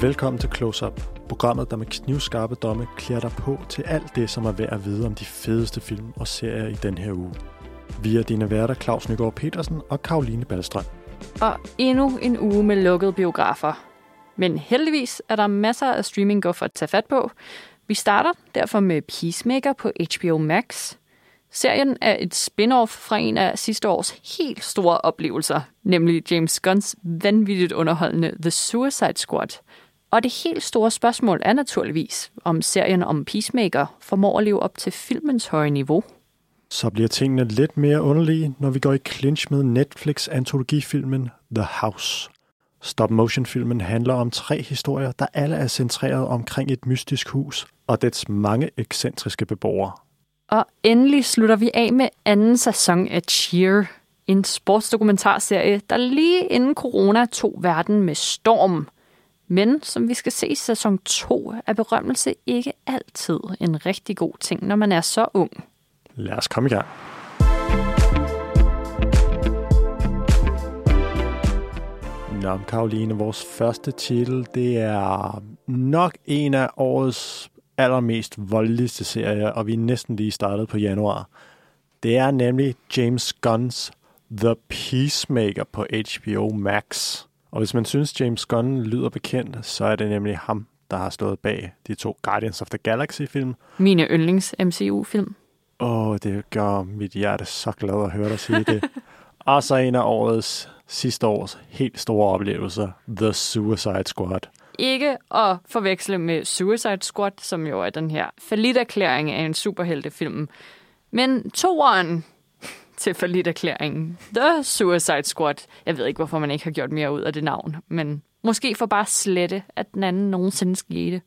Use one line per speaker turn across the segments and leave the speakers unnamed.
Velkommen til Close Up, programmet, der med knivskarpe domme klæder dig på til alt det, som er værd at vide om de fedeste film og serier i den her uge. Vi er dine værter Claus Nygaard Petersen og Karoline Ballstrøm.
Og endnu en uge med lukkede biografer. Men heldigvis er der masser af streaming at tage fat på. Vi starter derfor med Peacemaker på HBO Max. Serien er et spin-off fra en af sidste års helt store oplevelser, nemlig James Gunns vanvittigt underholdende The Suicide Squad. Og det helt store spørgsmål er naturligvis, om serien om Peacemaker formår at leve op til filmens høje niveau.
Så bliver tingene lidt mere underlige, når vi går i clinch med Netflix-antologifilmen The House. Stop-motion-filmen handler om tre historier, der alle er centreret omkring et mystisk hus og dets mange ekscentriske beboere.
Og endelig slutter vi af med anden sæson af Cheer, en sportsdokumentarserie, der lige inden corona tog verden med storm. Men som vi skal se i sæson 2, er berømmelse ikke altid en rigtig god ting, når man er så ung.
Lad os komme i gang. Nå, Karoline, vores første titel, det er nok en af årets allermest voldeligste serier, og vi er næsten lige startet på januar. Det er nemlig James Gunn's The Peacemaker på HBO Max. Og hvis man synes, James Gunn lyder bekendt, så er det nemlig ham, der har stået bag de to Guardians of the Galaxy-film.
Mine yndlings MCU-film.
Åh, oh, det gør mit hjerte så glad at høre dig sige det. og så en af årets, sidste års helt store oplevelser, The Suicide Squad.
Ikke at forveksle med Suicide Squad, som jo er den her erklæring af en superheltefilm. Men toeren til erklæringen The Suicide Squad. Jeg ved ikke, hvorfor man ikke har gjort mere ud af det navn, men måske for bare slette, at den anden nogensinde skete.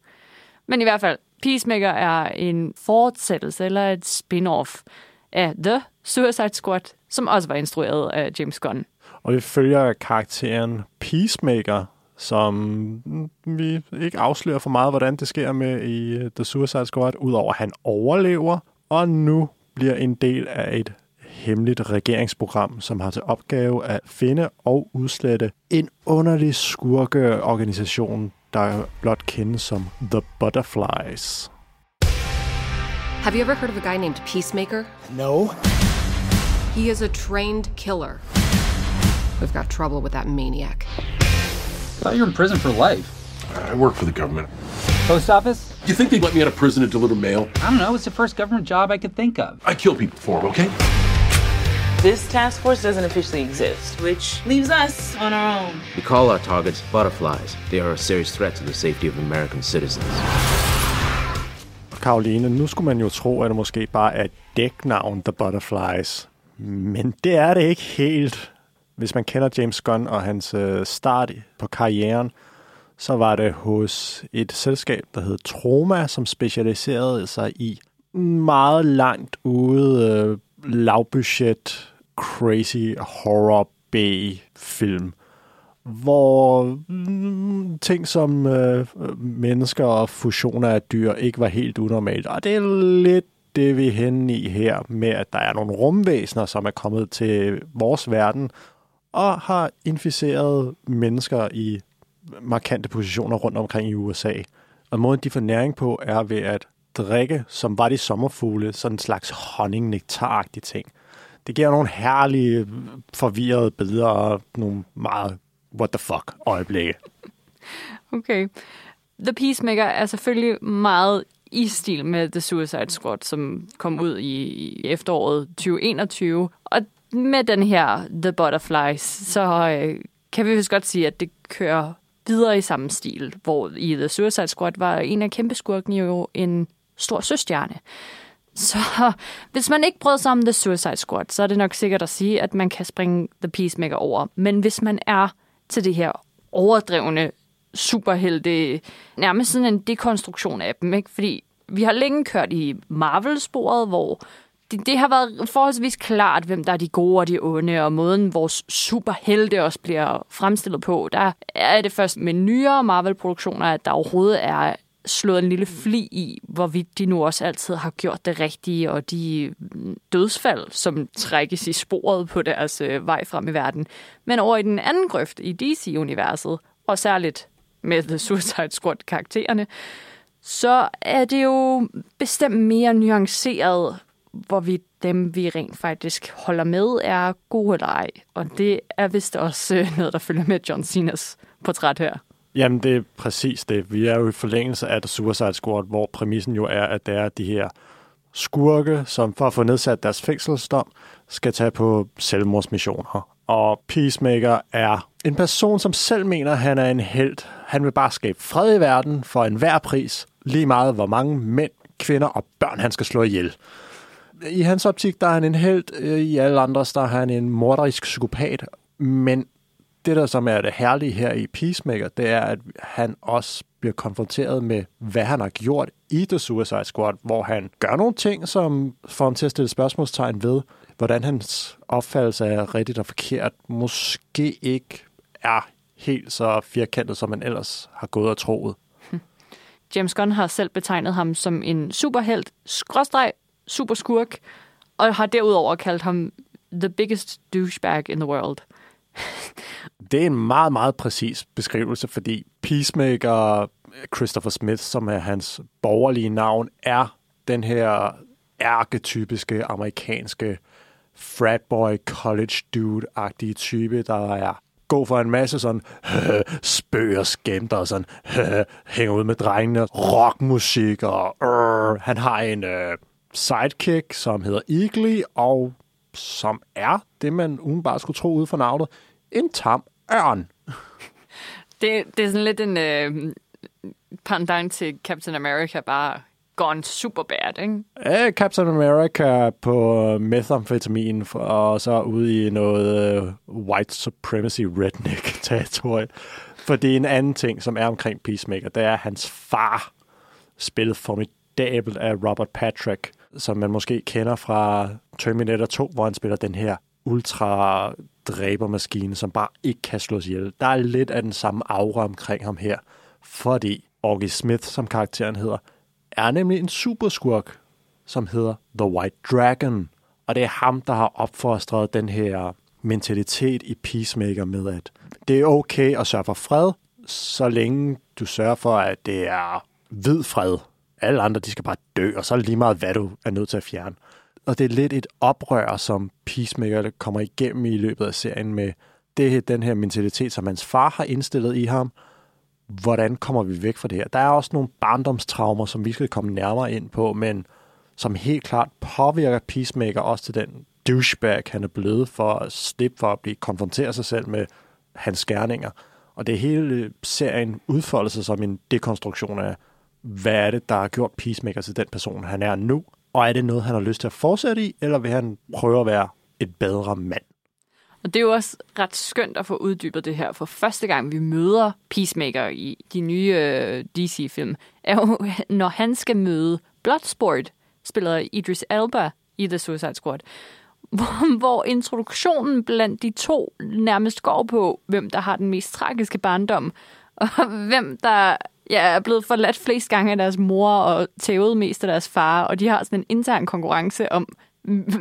Men i hvert fald, Peacemaker er en fortsættelse eller et spin-off af The Suicide Squad, som også var instrueret af James Gunn.
Og vi følger karakteren Peacemaker, som vi ikke afslører for meget, hvordan det sker med i The Suicide Squad, udover at han overlever, og nu bliver en del af et hemmeligt regeringsprogram, som har til opgave at finde og udslette en underlig skurkeorganisation, der blot kendes som The Butterflies.
Have you ever heard of a guy named Peacemaker?
No.
He is a trained killer. We've got trouble with that maniac.
I thought you were in prison for life.
I work for the government.
Post office?
You think they'd let me out of prison to deliver mail?
I don't know. It's the first government job I could think of.
I kill people for them, okay?
This task force doesn't officially exist, which leaves us on our own.
We call our targets butterflies. They are a serious threat to the safety of American citizens.
Karoline, nu skulle man jo tro, at det måske bare er dæknavn, The Butterflies. Men det er det ikke helt. Hvis man kender James Gunn og hans øh, start på karrieren, så var det hos et selskab, der hed Troma, som specialiserede sig i meget langt ude øh, lavbudget crazy horror B-film, hvor mm, ting som øh, mennesker og fusioner af dyr ikke var helt unormalt. Og det er lidt det, vi er henne i her, med at der er nogle rumvæsener, som er kommet til vores verden, og har inficeret mennesker i markante positioner rundt omkring i USA. Og måden, de får næring på, er ved at drikke, som var de sommerfugle, sådan en slags honning ting det giver nogle herlige, forvirrede billeder og nogle meget what the fuck øjeblikke.
Okay. The Peacemaker er selvfølgelig meget i stil med The Suicide Squad, som kom ud i efteråret 2021. Og med den her The Butterflies, så øh, kan vi vist godt sige, at det kører videre i samme stil, hvor i The Suicide Squad var en af kæmpe skurkene jo en stor søstjerne. Så hvis man ikke brød sig om The Suicide Squad, så er det nok sikkert at sige, at man kan springe The Peacemaker over. Men hvis man er til det her overdrevne superhelte, nærmest sådan en dekonstruktion af dem, ikke? fordi vi har længe kørt i Marvel-sporet, hvor det, det har været forholdsvis klart, hvem der er de gode og de onde, og måden vores superhelte også bliver fremstillet på. Der er det først med nyere Marvel-produktioner, at der overhovedet er slået en lille fli i, hvorvidt de nu også altid har gjort det rigtige, og de mm, dødsfald, som trækkes i sporet på deres øh, vej frem i verden. Men over i den anden grøft i DC-universet, og særligt med The Suicide Squad-karaktererne, så er det jo bestemt mere nuanceret, hvorvidt dem, vi rent faktisk holder med, er gode eller ej. Og det er vist også øh, noget, der følger med John Cenas portræt her.
Jamen, det er præcis det. Vi er jo i forlængelse af The Suicide Squad, hvor præmissen jo er, at det er de her skurke, som for at få nedsat deres fængselsdom, skal tage på selvmordsmissioner. Og Peacemaker er en person, som selv mener, at han er en held. Han vil bare skabe fred i verden for enhver pris, lige meget hvor mange mænd, kvinder og børn han skal slå ihjel. I hans optik, der er han en held. I alle andres, der er han en morderisk psykopat. Men det, der som er det herlige her i Peacemaker, det er, at han også bliver konfronteret med, hvad han har gjort i The Suicide Squad, hvor han gør nogle ting, som får ham til at stille spørgsmålstegn ved, hvordan hans opfattelse af rigtigt og forkert måske ikke er helt så firkantet, som man ellers har gået og troet. Hm.
James Gunn har selv betegnet ham som en superhelt, skråstreg, superskurk, og har derudover kaldt ham the biggest douchebag in the world.
Det er en meget, meget præcis beskrivelse, fordi Peacemaker Christopher Smith, som er hans borgerlige navn, er den her ærketypiske amerikanske fratboy college dude-agtige type, der er gå for en masse sådan øh, spøg og skæmter og sådan øh, hænger ud med drengene, rockmusik og øh, han har en øh, sidekick, som hedder Eagly, og som er det, man umiddelbart skulle tro ud fra navnet, en tam ørn.
Det, det er sådan lidt en øh, pendant til Captain America, bare gone super bad, ikke?
Ja, Captain America på methamfetamin, og så ude i noget øh, white supremacy redneck territorie. For det er en anden ting, som er omkring Peacemaker, det er, hans far spillet formidabelt af Robert Patrick, som man måske kender fra Terminator 2, hvor han spiller den her ultra dræbermaskine, som bare ikke kan slås ihjel. Der er lidt af den samme aura omkring ham her, fordi Augie Smith, som karakteren hedder, er nemlig en superskurk, som hedder The White Dragon. Og det er ham, der har opfostret den her mentalitet i Peacemaker med, at det er okay at sørge for fred, så længe du sørger for, at det er hvid fred. Alle andre, de skal bare dø, og så er det lige meget, hvad du er nødt til at fjerne. Og det er lidt et oprør, som Peacemaker kommer igennem i løbet af serien med det den her mentalitet, som hans far har indstillet i ham. Hvordan kommer vi væk fra det her? Der er også nogle barndomstraumer, som vi skal komme nærmere ind på, men som helt klart påvirker Peacemaker også til den douchebag, han er blevet for at slippe for at blive konfronteret sig selv med hans skærninger. Og det hele serien udfolder sig som en dekonstruktion af, hvad er det, der har gjort Peacemaker til den person, han er nu, og er det noget, han har lyst til at fortsætte i, eller vil han prøve at være et bedre mand?
Og det er jo også ret skønt at få uddybet det her, for første gang vi møder Peacemaker i de nye øh, DC-film, er jo, når han skal møde Bloodsport, spiller Idris Elba i The Suicide Squad, hvor, hvor introduktionen blandt de to nærmest går på, hvem der har den mest tragiske barndom, og hvem der ja, er blevet forladt flest gange af deres mor og tævet mest af deres far, og de har sådan en intern konkurrence om,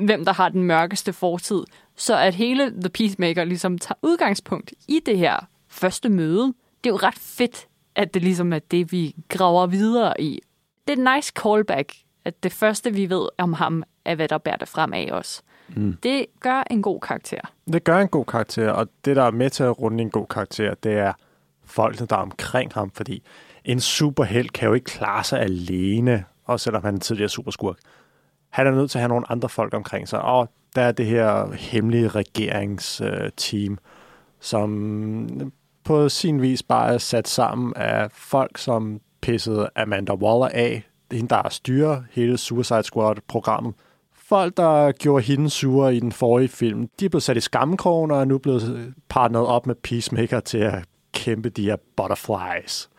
hvem der har den mørkeste fortid. Så at hele The Peacemaker ligesom tager udgangspunkt i det her første møde, det er jo ret fedt, at det ligesom er det, vi graver videre i. Det er et nice callback, at det første, vi ved om ham, er, hvad der bærer det frem af os. Mm. Det gør en god karakter.
Det gør en god karakter, og det, der er med til at runde en god karakter, det er folkene, der er omkring ham, fordi en superhelt kan jo ikke klare sig alene, også selvom han er tidligere superskurk. Han er nødt til at have nogle andre folk omkring sig, og der er det her hemmelige regeringsteam, som på sin vis bare er sat sammen af folk, som pissede Amanda Waller af. Det er hende, der styrer hele Suicide Squad-programmet. Folk, der gjorde hende sure i den forrige film, de er blevet sat i skammekrogen og er nu blevet partneret op med Peacemaker til at kæmpe de her butterflies.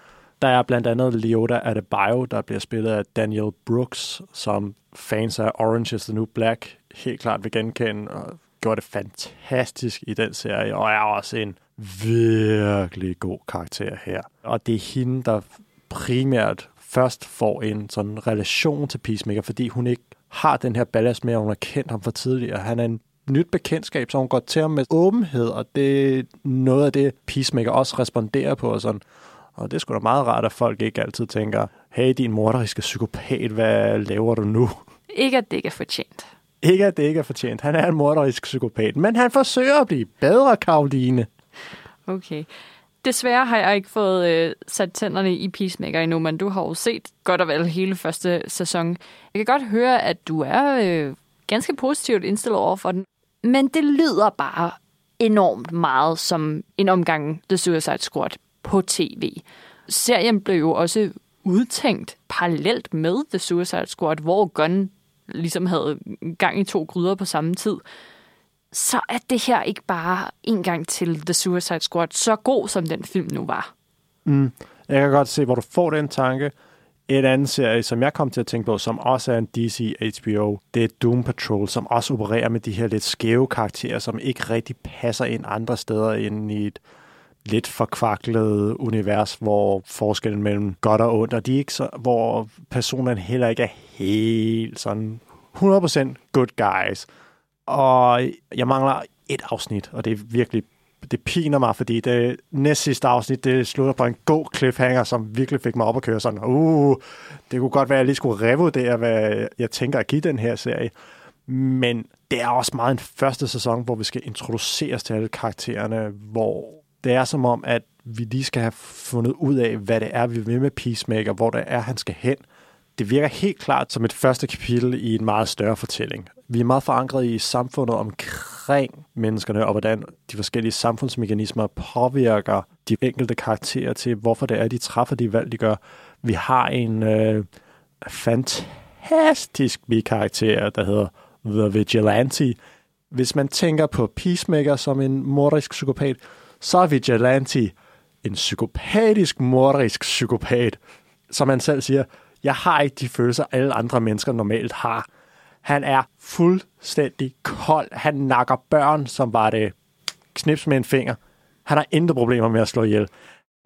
Der er blandt andet Leota Adebayo, der bliver spillet af Daniel Brooks, som fans af Orange is the New Black helt klart vil genkende, og gjorde det fantastisk i den serie, og er også en virkelig god karakter her. Og det er hende, der primært først får en sådan relation til Peacemaker, fordi hun ikke har den her ballast med, at hun har kendt ham for tidligere. Han er en nyt bekendtskab, så hun går til ham med åbenhed, og det er noget af det, Peacemaker også responderer på. Og sådan, og det er sgu da meget rart, at folk ikke altid tænker, hey, din morderiske psykopat, hvad laver du nu?
Ikke, at det ikke er fortjent.
Ikke, at det ikke er fortjent. Han er en morderisk psykopat, men han forsøger at blive bedre, Karoline.
Okay. Desværre har jeg ikke fået øh, sat tænderne i Peacemaker endnu, men du har jo set godt og vel hele første sæson. Jeg kan godt høre, at du er øh, ganske positivt indstillet over for den. Men det lyder bare enormt meget som en omgang The Suicide Squad på tv. Serien blev jo også udtænkt parallelt med The Suicide Squad, hvor Gunn ligesom havde gang i to gryder på samme tid. Så er det her ikke bare en gang til The Suicide Squad så god, som den film nu var. Mm.
Jeg kan godt se, hvor du får den tanke. Et andet serie, som jeg kom til at tænke på, som også er en DC HBO, det er Doom Patrol, som også opererer med de her lidt skæve karakterer, som ikke rigtig passer ind andre steder end i et lidt forkvaklet univers, hvor forskellen mellem godt og ondt, og de er ikke så, hvor personerne heller ikke er helt sådan 100% good guys. Og jeg mangler et afsnit, og det er virkelig det piner mig, fordi det næst sidste afsnit, det slutter på en god cliffhanger, som virkelig fik mig op at køre sådan, uh, det kunne godt være, at jeg lige skulle revurdere, hvad jeg tænker at give den her serie. Men det er også meget en første sæson, hvor vi skal introduceres til alle karaktererne, hvor det er som om, at vi lige skal have fundet ud af, hvad det er, vi vil med Peacemaker, hvor det er, han skal hen. Det virker helt klart som et første kapitel i en meget større fortælling. Vi er meget forankret i samfundet omkring menneskerne, og hvordan de forskellige samfundsmekanismer påvirker de enkelte karakterer til, hvorfor det er, de træffer de valg, de gør. Vi har en øh, fantastisk bikarakter, der hedder The Vigilante. Hvis man tænker på Peacemaker som en morderisk psykopat, så er Vigilante en psykopatisk, morderisk psykopat. Som han selv siger, jeg har ikke de følelser, alle andre mennesker normalt har. Han er fuldstændig kold. Han nakker børn, som var det knips med en finger. Han har intet problemer med at slå ihjel.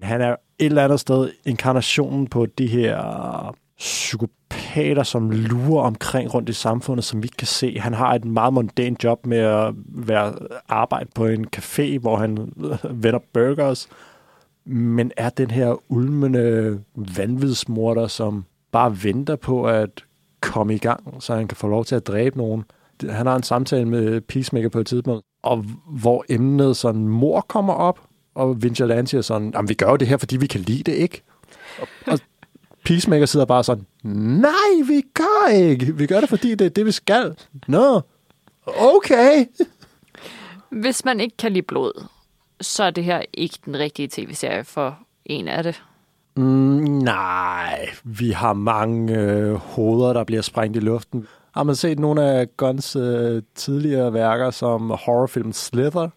Han er et eller andet sted inkarnationen på de her psykopater, som lurer omkring rundt i samfundet, som vi ikke kan se. Han har et meget mondænt job med at være arbejde på en café, hvor han vender burgers, men er den her ulmende vanvidsmorder, som bare venter på at komme i gang, så han kan få lov til at dræbe nogen. Han har en samtale med Peacemaker på et tidspunkt, og hvor emnet sådan mor kommer op, og Vigilante er sådan, jamen vi gør jo det her, fordi vi kan lide det, ikke? Og, og Peacemaker sidder bare sådan, nej, vi gør ikke. Vi gør det, fordi det er det, vi skal. Nå, okay.
Hvis man ikke kan lide blod, så er det her ikke den rigtige tv-serie for en af det.
Mm, nej, vi har mange øh, hoveder, der bliver sprængt i luften. Har man set nogle af Guns øh, tidligere værker, som horrorfilm Slither,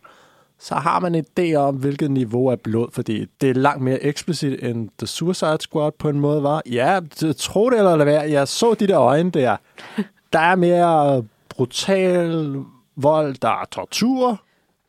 så har man en idé om, hvilket niveau af blod, fordi det er langt mere eksplicit end The Suicide Squad på en måde var. Ja, tro det eller lad være. Jeg så de der øjne der. Der er mere brutal vold, der er tortur.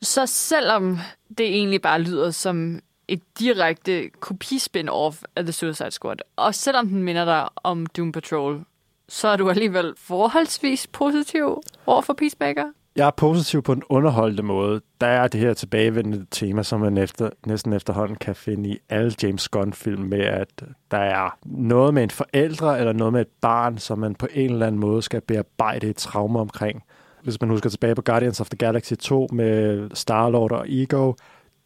Så selvom det egentlig bare lyder som et direkte kopispin-off af The Suicide Squad, og selvom den minder dig om Doom Patrol, så er du alligevel forholdsvis positiv over for Peacemaker?
Jeg er positiv på en underholdende måde. Der er det her tilbagevendende tema, som man efter, næsten efterhånden kan finde i alle James Gunn-film med, at der er noget med en forældre eller noget med et barn, som man på en eller anden måde skal bearbejde et traume omkring. Hvis man husker tilbage på Guardians of the Galaxy 2 med Star-Lord og Ego,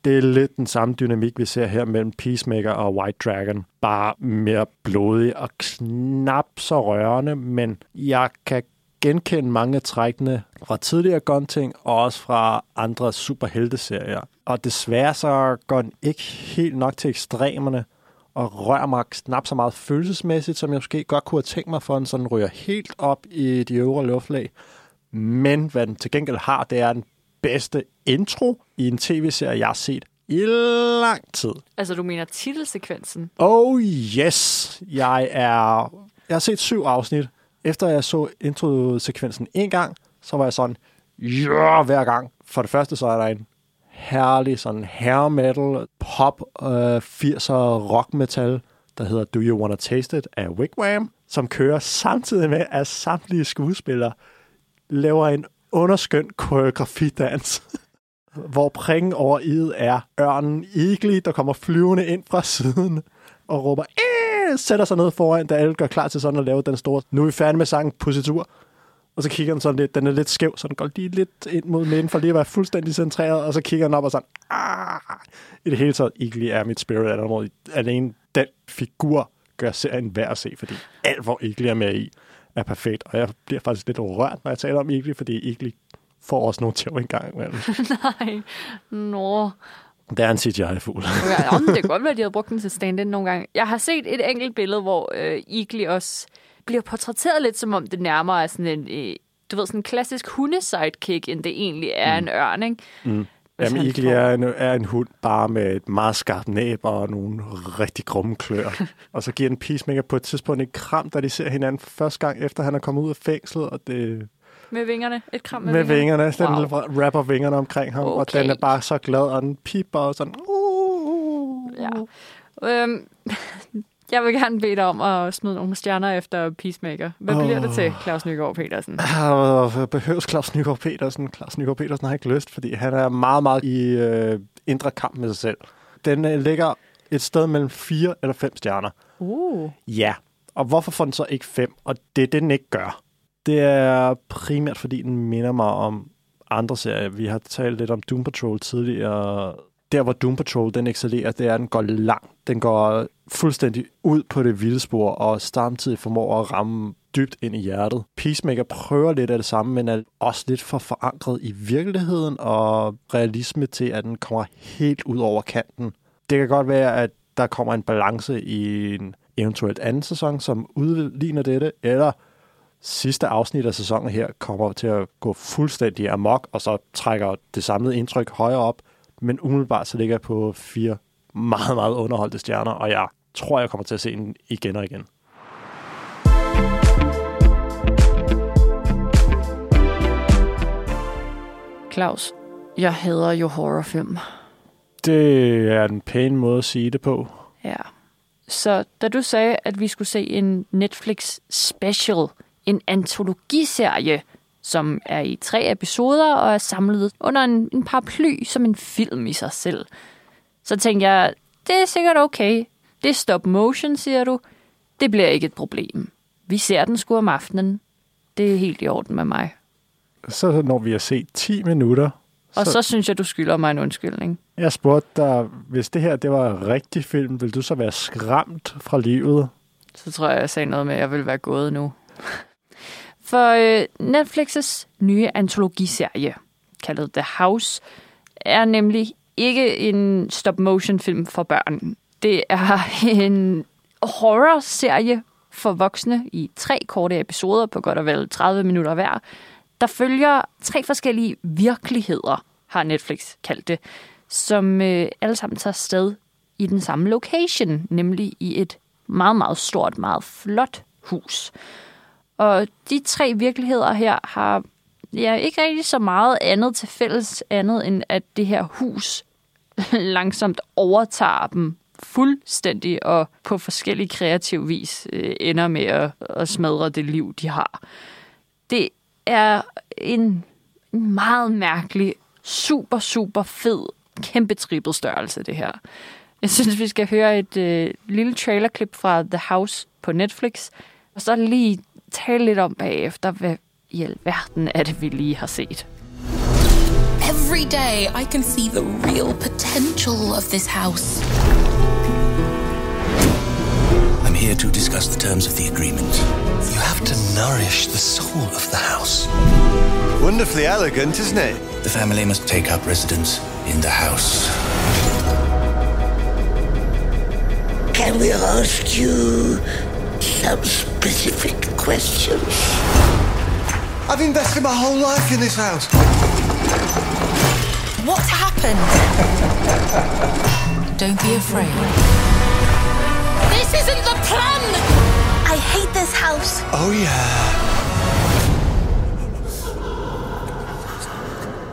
det er lidt den samme dynamik, vi ser her mellem Peacemaker og White Dragon. Bare mere blodig og knap så rørende, men jeg kan genkende mange af trækkene fra tidligere Gun-ting, og også fra andre superhelteserier. Og desværre så går den ikke helt nok til ekstremerne, og rører mig knap så meget følelsesmæssigt, som jeg måske godt kunne have tænkt mig, for den sådan ryger helt op i de øvre luftlag. Men hvad den til gengæld har, det er den bedste intro i en tv-serie, jeg har set i lang tid.
Altså, du mener titelsekvensen?
Oh yes, jeg er... Jeg har set syv afsnit. Efter jeg så introsekvensen en gang, så var jeg sådan, ja, hver gang. For det første, så er der en herlig sådan hair metal, pop, øh, 80'er rock metal, der hedder Do You Wanna Taste It af Wigwam, som kører samtidig med, at samtlige skuespillere laver en underskøn koreografidans. hvor prængen over i'et er ørnen Igli, der kommer flyvende ind fra siden og råber, Æh! Sætter sig ned foran, da alle gør klar til sådan at lave den store, nu er vi færdige med sangen, positur. Og så kigger den sådan lidt, den er lidt skæv, så den går lige lidt ind mod midten, for lige at være fuldstændig centreret, og så kigger den op og sådan, ah! I det hele taget, Igli er mit spirit animal. Alene den figur gør serien værd at se, fordi alt, hvor Igli er med i, er perfekt. Og jeg bliver faktisk lidt rørt, når jeg taler om Igli, fordi Igli får også nogle tæv en gang imellem.
Nej, nå.
Det er en CGI-fugl.
Ja, om, det kan godt være, at de havde brugt den til stand-in nogle gange. Jeg har set et enkelt billede, hvor øh, Igli også bliver portrætteret lidt, som om det nærmere er sådan en, øh, du ved, sådan en klassisk hundesidekick, end det egentlig er mm. en ørn, ikke?
Mm.
Hvis
Jamen, Igli er en, er en hund bare med et meget skarpt næb og nogle rigtig grumme klør. og så giver den Peacemaker på et tidspunkt et kram, da de ser hinanden første gang, efter han er kommet ud af fængslet, og det
Med vingerne. Et kram med,
med, med vingerne. Den
Wow.
rapper vingerne omkring ham, okay. og den er bare så glad, og den piper og sådan... Uh,
Ja. Øhm, jeg vil gerne bede dig om at smide nogle stjerner efter Peacemaker. Hvad bliver det til, Claus Nygaard Petersen?
Uh, behøves Claus Nygaard Petersen? Claus Nygaard Petersen har ikke lyst, fordi han er meget, meget i øh, indre kamp med sig selv. Den øh, ligger et sted mellem fire eller fem stjerner.
Uh.
Ja, og hvorfor får den så ikke fem? Og det er det, den ikke gør. Det er primært, fordi den minder mig om andre serier. Vi har talt lidt om Doom Patrol tidligere. Der, hvor Doom Patrol den excellerer, det er, at den går langt. Den går fuldstændig ud på det vilde spor, og samtidig formår at ramme dybt ind i hjertet. Peacemaker prøver lidt af det samme, men er også lidt for forankret i virkeligheden og realisme til, at den kommer helt ud over kanten. Det kan godt være, at der kommer en balance i en eventuelt anden sæson, som udligner dette, eller sidste afsnit af sæsonen her kommer til at gå fuldstændig amok, og så trækker det samlede indtryk højere op. Men umiddelbart så ligger jeg på fire meget, meget underholdte stjerner, og jeg tror, jeg kommer til at se den igen og igen.
Claus, jeg hader jo horrorfilm.
Det er en pæn måde at sige det på.
Ja. Så da du sagde, at vi skulle se en Netflix special, en antologiserie, som er i tre episoder og er samlet under en, en paraply som en film i sig selv, så tænkte jeg, det er sikkert okay. Det er stop motion, siger du. Det bliver ikke et problem. Vi ser den sgu om aftenen. Det er helt i orden med mig.
Så når vi har set 10 minutter,
Og så, så synes jeg, du skylder mig en undskyldning.
jeg spurgte dig, hvis det her det var en rigtig film, vil du så være skræmt fra livet?
Så tror jeg, jeg sagde noget med, at jeg vil være gået nu. For øh, Netflix's nye antologiserie, kaldet The House, er nemlig ikke en stop-motion-film for børn. Det er en horror-serie for voksne i tre korte episoder på godt og vel 30 minutter hver, der følger tre forskellige virkeligheder, har Netflix kaldt det, som øh, alle sammen tager sted i den samme location, nemlig i et meget, meget stort, meget flot hus. Og de tre virkeligheder her har ja, ikke rigtig så meget andet til fælles andet, end at det her hus langsomt overtager dem fuldstændig og på forskellig kreativ vis øh, ender med at, at smadre det liv, de har. Det er en meget mærkelig, super, super fed, kæmpe trippel størrelse, det her. Jeg synes, vi skal høre et øh, lille trailerklip fra The House på Netflix, og så lige tale lidt om bagefter, hvad i alverden er det, vi lige har set.
Every day, I can see the real potential of this house.
I'm here to discuss the terms of the agreement. You have to nourish the soul of the house.
Wonderfully elegant, isn't it?
The family must take up residence in the house.
Can we ask you some specific questions?
I've invested my whole life in this house.
What happened? Don't be afraid. This isn't the plan!
I hate this house.
Oh, yeah.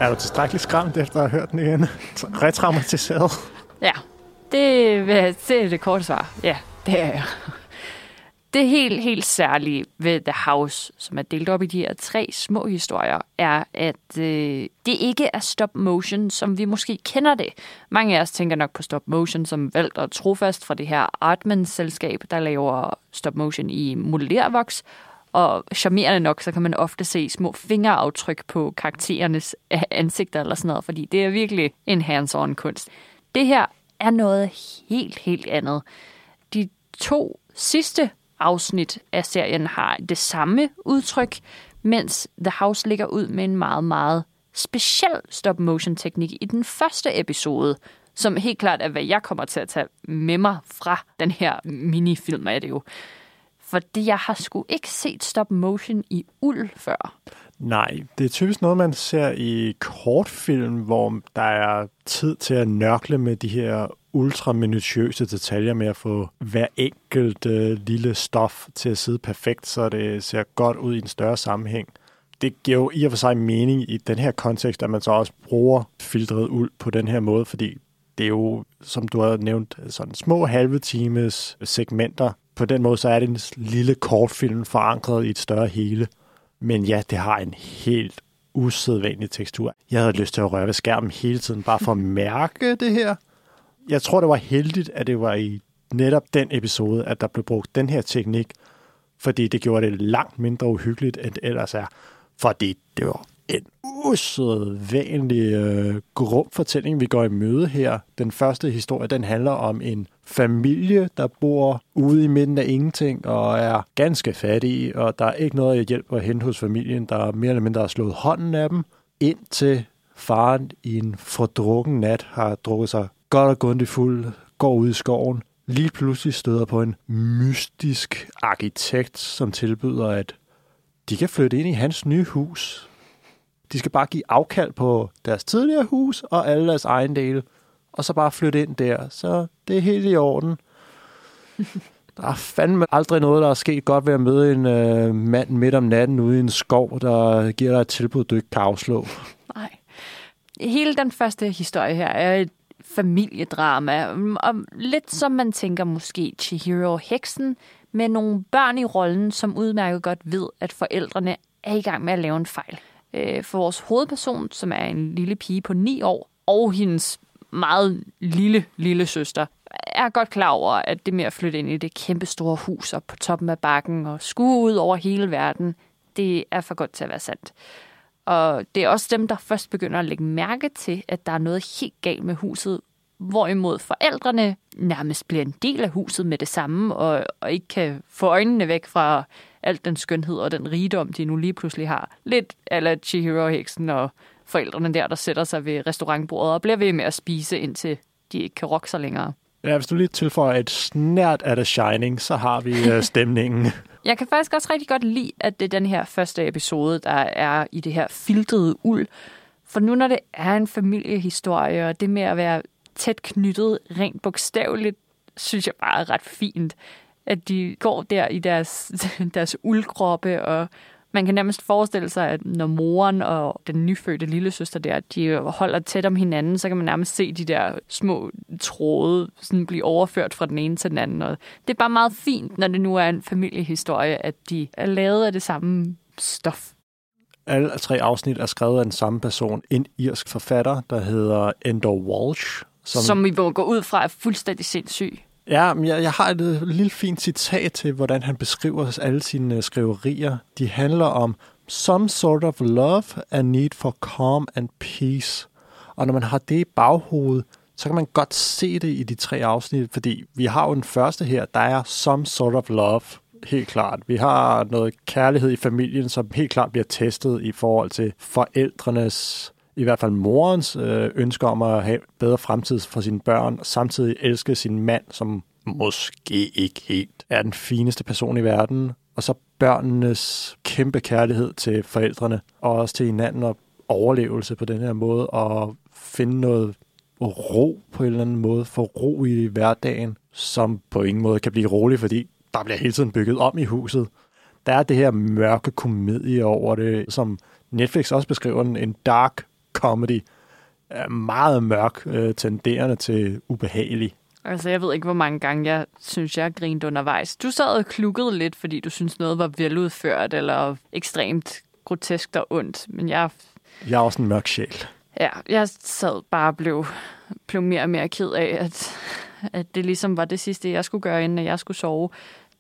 Er du tilstrækkeligt skræmt efter at have hørt den igen? Retraumatiseret?
Ja, det, vil- det er det korte svar. Ja, det er jeg. Det helt, helt særlige ved The House, som er delt op i de her tre små historier, er, at øh, det ikke er stop motion, som vi måske kender det. Mange af os tænker nok på stop motion som valgt og trofast fra det her Artman-selskab, der laver stop motion i modellervoks, og charmerende nok, så kan man ofte se små fingeraftryk på karakterernes ansigter eller sådan noget, fordi det er virkelig en hands-on kunst. Det her er noget helt, helt andet. De to sidste afsnit af serien har det samme udtryk, mens The House ligger ud med en meget, meget speciel stop-motion-teknik i den første episode, som helt klart er, hvad jeg kommer til at tage med mig fra den her minifilm, er det jo. Fordi jeg har sgu ikke set stop-motion i uld før.
Nej, det er typisk noget, man ser i kortfilm, hvor der er tid til at nørkle med de her ultraminutiøse detaljer med at få hver enkelt øh, lille stof til at sidde perfekt, så det ser godt ud i en større sammenhæng. Det giver jo i og for sig mening i den her kontekst, at man så også bruger filtret uld på den her måde, fordi det er jo, som du har nævnt, sådan små halve times segmenter. På den måde så er det en lille kortfilm forankret i et større hele. Men ja, det har en helt usædvanlig tekstur. Jeg havde lyst til at røre ved skærmen hele tiden, bare for at mærke det her. Jeg tror, det var heldigt, at det var i netop den episode, at der blev brugt den her teknik, fordi det gjorde det langt mindre uhyggeligt, end det ellers er. Fordi det var en usædvanlig øh, grum fortælling, vi går i møde her. Den første historie, den handler om en familie, der bor ude i midten af ingenting og er ganske fattige, og der er ikke noget hjælp at hente hos familien, der mere eller mindre har slået hånden af dem, indtil faren i en fordrukken nat har drukket sig godt og grundigt fuld, går ud i skoven, lige pludselig støder på en mystisk arkitekt, som tilbyder, at de kan flytte ind i hans nye hus. De skal bare give afkald på deres tidligere hus og alle deres ejendele, og så bare flytte ind der. Så det er helt i orden. Der er fandme aldrig noget, der er sket godt ved at møde en øh, mand midt om natten ude i en skov, der giver dig et tilbud, du ikke kan afslå.
Nej. Hele den første historie her er et familiedrama. Og lidt som man tænker måske Chihiro Heksen, med nogle børn i rollen, som udmærket godt ved, at forældrene er i gang med at lave en fejl. Øh, for vores hovedperson, som er en lille pige på 9 år, og hendes meget lille, lille søster, er godt klar over, at det med at flytte ind i det kæmpe store hus op på toppen af bakken og skue ud over hele verden, det er for godt til at være sandt. Og det er også dem, der først begynder at lægge mærke til, at der er noget helt galt med huset, hvorimod forældrene nærmest bliver en del af huset med det samme, og, og ikke kan få øjnene væk fra alt den skønhed og den rigdom, de nu lige pludselig har. Lidt ala Chihiro-heksen og forældrene der, der sætter sig ved restaurantbordet og bliver ved med at spise, indtil de ikke kan rokke sig længere.
Ja, hvis du lige tilføjer et snært af The Shining, så har vi uh, stemningen.
Jeg kan faktisk også rigtig godt lide, at det er den her første episode, der er i det her filtrede uld. For nu når det er en familiehistorie, og det med at være tæt knyttet, rent bogstaveligt, synes jeg bare er ret fint. At de går der i deres, deres uldkroppe, og man kan nærmest forestille sig, at når moren og den nyfødte lille søster der, de holder tæt om hinanden, så kan man nærmest se de der små tråde sådan blive overført fra den ene til den anden. Og det er bare meget fint, når det nu er en familiehistorie, at de er lavet af det samme stof.
Alle tre afsnit er skrevet af den samme person, en irsk forfatter, der hedder Endor Walsh.
Som, som vi må gå ud fra er fuldstændig sindssyg.
Ja, men jeg, jeg har et, et lille fint citat til, hvordan han beskriver alle sine øh, skriverier. De handler om some sort of love and need for calm and peace. Og når man har det i baghovedet, så kan man godt se det i de tre afsnit, fordi vi har jo den første her, der er some sort of love, helt klart. Vi har noget kærlighed i familien, som helt klart bliver testet i forhold til forældrenes i hvert fald morens øh, ønsker om at have bedre fremtid for sine børn, og samtidig elske sin mand, som måske ikke helt er den fineste person i verden, og så børnenes kæmpe kærlighed til forældrene, og også til hinanden og overlevelse på den her måde, og finde noget ro på en eller anden måde, få ro i hverdagen, som på ingen måde kan blive rolig, fordi der bliver hele tiden bygget om i huset. Der er det her mørke komedie over det, som Netflix også beskriver den, en dark comedy, er meget mørk, øh, tenderende til ubehagelig.
Altså, jeg ved ikke, hvor mange gange jeg synes, jeg grint undervejs. Du sad og klukkede lidt, fordi du synes noget var veludført eller ekstremt grotesk og ondt. Men jeg,
Jeg er også en mørk sjæl.
ja, jeg sad bare og blev, blev mere og mere ked af, at, at det ligesom var det sidste, jeg skulle gøre, inden jeg skulle sove.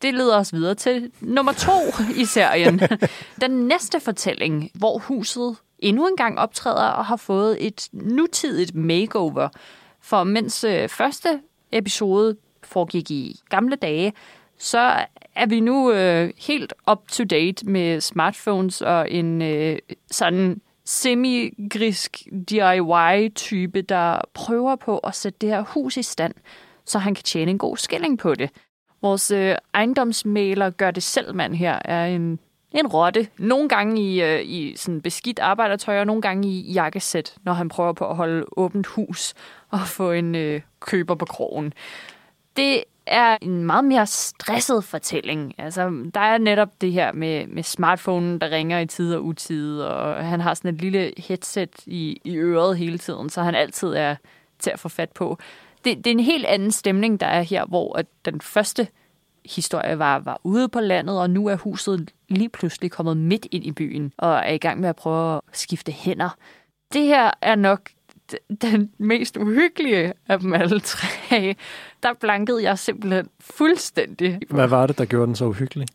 Det leder os videre til nummer to i serien. Den næste fortælling, hvor huset endnu en gang optræder og har fået et nutidigt makeover. For mens øh, første episode foregik i gamle dage, så er vi nu øh, helt up to date med smartphones og en øh, sådan semi-grisk DIY-type, der prøver på at sætte det her hus i stand, så han kan tjene en god skilling på det. Vores øh, ejendomsmaler gør det selv, mand her, er en, en rotte. Nogle gange i, øh, i sådan beskidt arbejdertøj, og nogle gange i jakkesæt, når han prøver på at holde åbent hus og få en øh, køber på krogen. Det er en meget mere stresset fortælling. Altså, der er netop det her med, med smartphonen, der ringer i tid og utid, og han har sådan et lille headset i, i øret hele tiden, så han altid er til at få fat på. Det, det er en helt anden stemning, der er her, hvor at den første historie var, var ude på landet, og nu er huset lige pludselig kommet midt ind i byen, og er i gang med at prøve at skifte hænder. Det her er nok den mest uhyggelige af dem alle tre. Der blankede jeg simpelthen fuldstændig.
Hvad var det, der gjorde den så uhyggelig?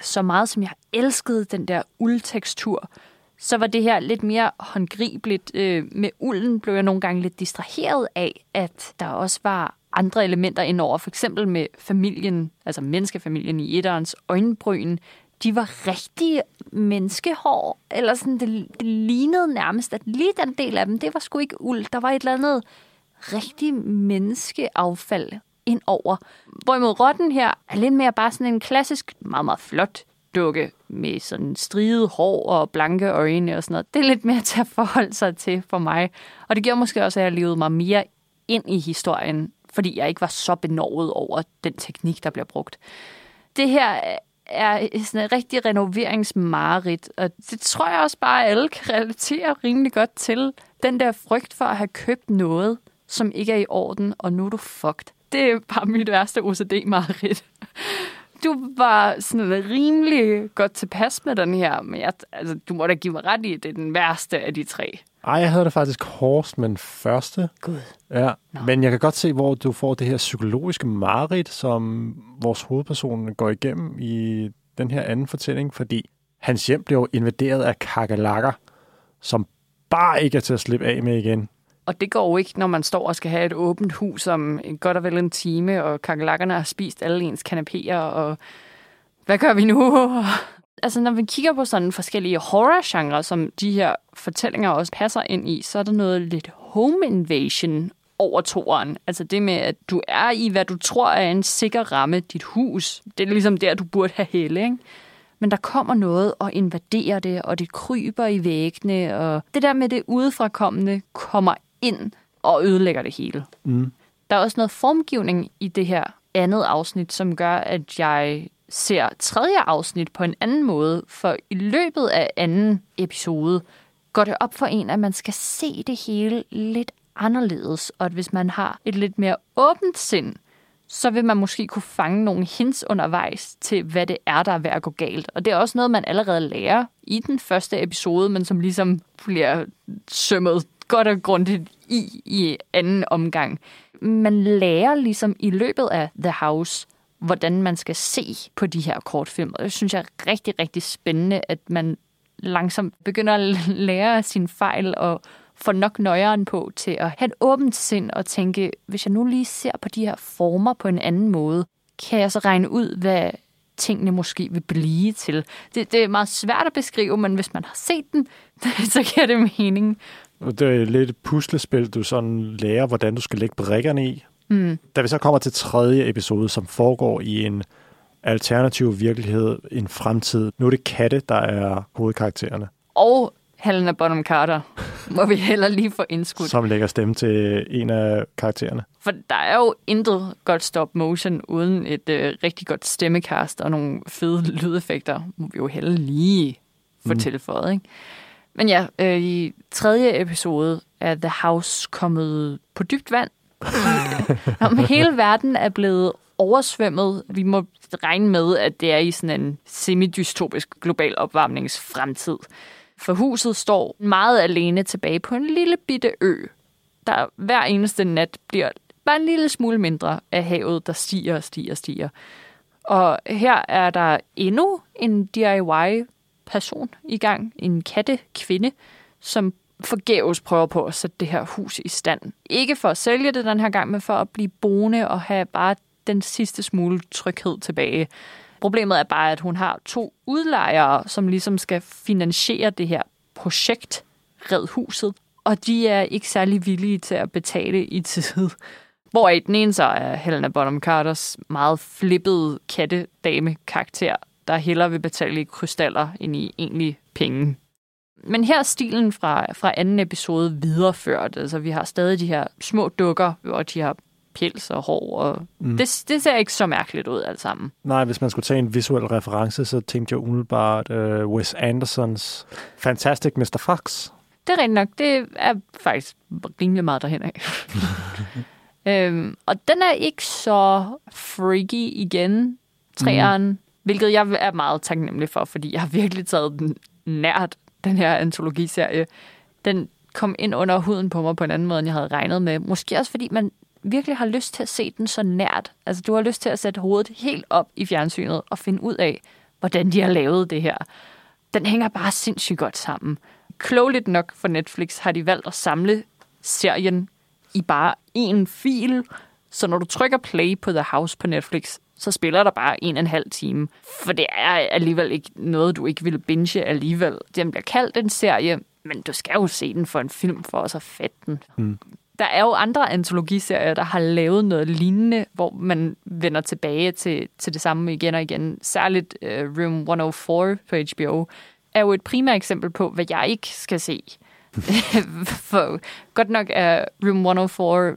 Så meget som jeg elskede den der uldtekstur, så var det her lidt mere håndgribeligt. Øh, med ulden blev jeg nogle gange lidt distraheret af, at der også var andre elementer indover. For eksempel med familien, altså menneskefamilien i etterens øjenbryn. De var rigtige menneskehår, eller sådan, det, det lignede nærmest, at lige den del af dem, det var sgu ikke uld. Der var et eller andet rigtig menneskeaffald ind over. Hvorimod rotten her er lidt mere bare sådan en klassisk, meget, meget flot dukke med sådan striget hår og blanke øjne og sådan noget. Det er lidt mere til at forholde sig til for mig. Og det gjorde måske også, at jeg levede mig mere ind i historien, fordi jeg ikke var så benovet over den teknik, der bliver brugt. Det her er sådan et rigtig renoveringsmareridt, og det tror jeg også bare, at alle kan relatere rimelig godt til. Den der frygt for at have købt noget, som ikke er i orden, og nu er du fucked. Det er bare mit værste OCD-mareridt. Du var sådan rimelig godt tilpas med den her, men jeg, altså, du må da give mig ret i, at det er den værste af de tre.
Ej, jeg havde det faktisk hårdest med den første.
Gud.
Ja, Nå. men jeg kan godt se, hvor du får det her psykologiske mareridt, som vores hovedperson går igennem i den her anden fortælling, fordi hans hjem bliver jo invaderet af kakalakker, som bare ikke er til at slippe af med igen.
Og det går jo ikke, når man står og skal have et åbent hus om godt og vel en time, og kakelakkerne har spist alle ens kanapéer, og hvad gør vi nu? Altså, når vi kigger på sådan forskellige horror-genrer, som de her fortællinger også passer ind i, så er der noget lidt home invasion over toren. Altså det med, at du er i, hvad du tror er en sikker ramme, dit hus. Det er ligesom der, du burde have helle, ikke? Men der kommer noget og invaderer det, og det kryber i væggene, og det der med det udefrakommende kommer ind og ødelægger det hele.
Mm.
Der er også noget formgivning i det her andet afsnit, som gør, at jeg ser tredje afsnit på en anden måde, for i løbet af anden episode går det op for en, at man skal se det hele lidt anderledes, og at hvis man har et lidt mere åbent sind, så vil man måske kunne fange nogle hints undervejs til, hvad det er, der er ved at gå galt. Og det er også noget, man allerede lærer i den første episode, men som ligesom bliver sømmet godt og grundigt i i anden omgang. Man lærer ligesom i løbet af The House, hvordan man skal se på de her kortfilm. Og det synes jeg er rigtig, rigtig spændende, at man langsomt begynder at lære sin sine fejl og får nok nøjeren på til at have et åbent sind og tænke, hvis jeg nu lige ser på de her former på en anden måde, kan jeg så regne ud, hvad tingene måske vil blive til. Det, det er meget svært at beskrive, men hvis man har set den, så giver det mening.
Det er lidt et puslespil, du sådan lærer, hvordan du skal lægge brikkerne i.
Mm.
Da vi så kommer til tredje episode, som foregår i en alternativ virkelighed, en fremtid. Nu er det katte, der er hovedkaraktererne.
Og Helena Bonham Carter må vi heller lige få indskudt.
Som lægger stemme til en af karaktererne.
For der er jo intet godt stop motion uden et øh, rigtig godt stemmekast og nogle fede lydeffekter, må vi jo heller lige få mm. tilføjet. Ikke? Men ja, øh, i tredje episode er The House kommet på dybt vand. Om hele verden er blevet oversvømmet. Vi må regne med, at det er i sådan en semidystopisk global opvarmningsfremtid. For huset står meget alene tilbage på en lille bitte ø, der hver eneste nat bliver bare en lille smule mindre af havet, der stiger og stiger og stiger. Og her er der endnu en DIY-person i gang, en kattekvinde, som forgæves prøver på at sætte det her hus i stand. Ikke for at sælge det den her gang, men for at blive boende og have bare den sidste smule tryghed tilbage. Problemet er bare, at hun har to udlejere, som ligesom skal finansiere det her projekt, Red Huset, og de er ikke særlig villige til at betale i tid. Hvor i den ene så er Helena Bonham Carters meget flippede kattedame-karakter, der hellere vil betale i krystaller end i egentlig penge. Men her er stilen fra, fra anden episode videreført. Altså, vi har stadig de her små dukker, hvor de har pels og hår, og mm. det, det ser ikke så mærkeligt ud alt sammen.
Nej, hvis man skulle tage en visuel reference, så tænkte jeg umiddelbart uh, Wes Andersons Fantastic Mr. Fox.
Det er rent nok. Det er faktisk rimelig meget derhen af. øhm, og den er ikke så freaky igen, træeren, mm. hvilket jeg er meget taknemmelig for, fordi jeg har virkelig taget den nært, den her antologiserie. Den kom ind under huden på mig på en anden måde, end jeg havde regnet med. Måske også fordi man virkelig har lyst til at se den så nært. Altså, du har lyst til at sætte hovedet helt op i fjernsynet og finde ud af, hvordan de har lavet det her. Den hænger bare sindssygt godt sammen. Klogeligt nok for Netflix har de valgt at samle serien i bare én fil, så når du trykker play på The House på Netflix, så spiller der bare en og en halv time. For det er alligevel ikke noget, du ikke vil binge alligevel. Den bliver kaldt en serie, men du skal jo se den for en film for at så fedt den. Mm. Der er jo andre antologiserier, der har lavet noget lignende, hvor man vender tilbage til, til det samme igen og igen. Særligt uh, Room 104 på HBO er jo et primært eksempel på, hvad jeg ikke skal se. For godt nok er Room 104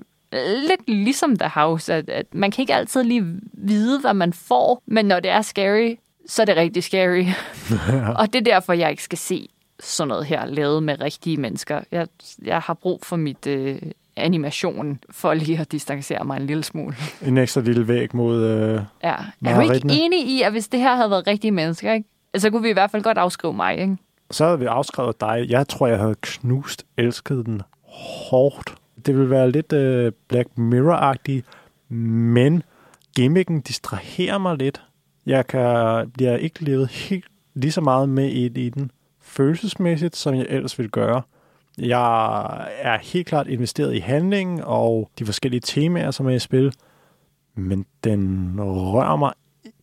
lidt ligesom The House, at, at man kan ikke altid lige vide, hvad man får, men når det er scary, så er det rigtig scary. og det er derfor, jeg ikke skal se sådan noget her lavet med rigtige mennesker. Jeg, jeg har brug for mit øh, animation for lige at distancere mig en lille smule.
En ekstra lille væg mod øh,
Ja. Er du ikke enig i, at hvis det her havde været rigtige mennesker, ikke? så kunne vi i hvert fald godt afskrive mig, ikke?
Så havde vi afskrevet dig. Jeg tror, jeg havde knust elsket den hårdt. Det vil være lidt øh, Black Mirror-agtigt, men gimmicken distraherer mig lidt. Jeg kan, bliver ikke levet helt lige så meget med i, i den følelsesmæssigt, som jeg ellers ville gøre. Jeg er helt klart investeret i handlingen og de forskellige temaer, som er i spil, men den rører mig